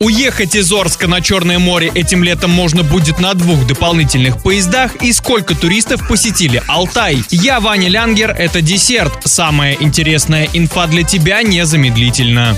Уехать из Орска на Черное море этим летом можно будет на двух дополнительных поездах и сколько туристов посетили Алтай. Я Ваня Лянгер, это десерт. Самая интересная инфа для тебя незамедлительно.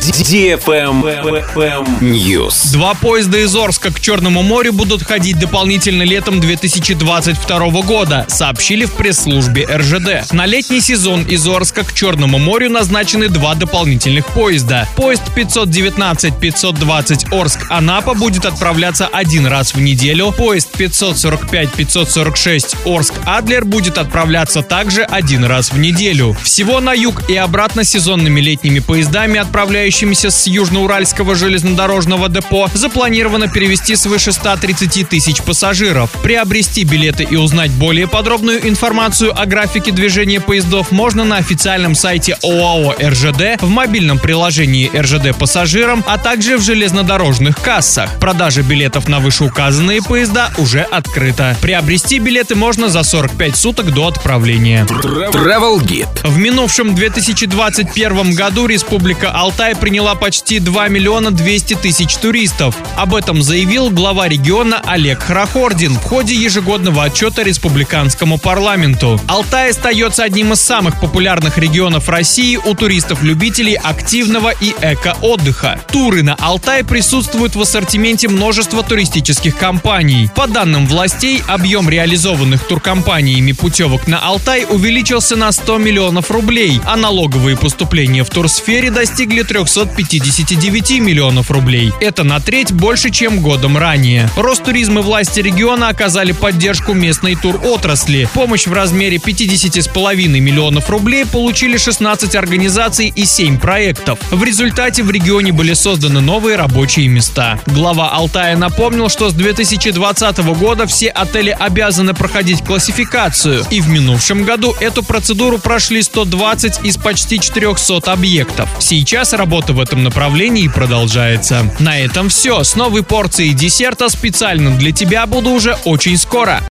News. Два поезда из Орска к Черному морю будут ходить дополнительно летом 2022 года, сообщили в пресс-службе РЖД. На летний сезон из Орска к Черному морю назначены два дополнительных поезда. Поезд 519-520 Орск-Анапа будет отправляться один раз в неделю. Поезд 545-546 Орск-Адлер будет отправляться также один раз в неделю. Всего на юг и обратно сезонными летними поездами, отправляющимися с Южноуральского железнодорожного депо, запланировано перевести свыше 130 тысяч пассажиров. Приобрести билеты и узнать более подробную информацию о графике движения поездов можно на официальном сайте ОАО РЖД, в мобильном приложении РЖД пассажирам, а также в железнодорожном дорожных кассах. Продажа билетов на вышеуказанные поезда уже открыта. Приобрести билеты можно за 45 суток до отправления. Travel Guide. В минувшем 2021 году Республика Алтай приняла почти 2 миллиона 200 тысяч туристов. Об этом заявил глава региона Олег Харахордин в ходе ежегодного отчета Республиканскому парламенту. Алтай остается одним из самых популярных регионов России у туристов-любителей активного и эко-отдыха. Туры на Алтай присутствуют присутствует в ассортименте множество туристических компаний. По данным властей, объем реализованных туркомпаниями путевок на Алтай увеличился на 100 миллионов рублей, а налоговые поступления в турсфере достигли 359 миллионов рублей. Это на треть больше, чем годом ранее. Ростуризм и власти региона оказали поддержку местной тур-отрасли. Помощь в размере 50,5 миллионов рублей получили 16 организаций и 7 проектов. В результате в регионе были созданы новые рабочие рабочие места. Глава Алтая напомнил, что с 2020 года все отели обязаны проходить классификацию, и в минувшем году эту процедуру прошли 120 из почти 400 объектов. Сейчас работа в этом направлении продолжается. На этом все. С новой порцией десерта специально для тебя буду уже очень скоро.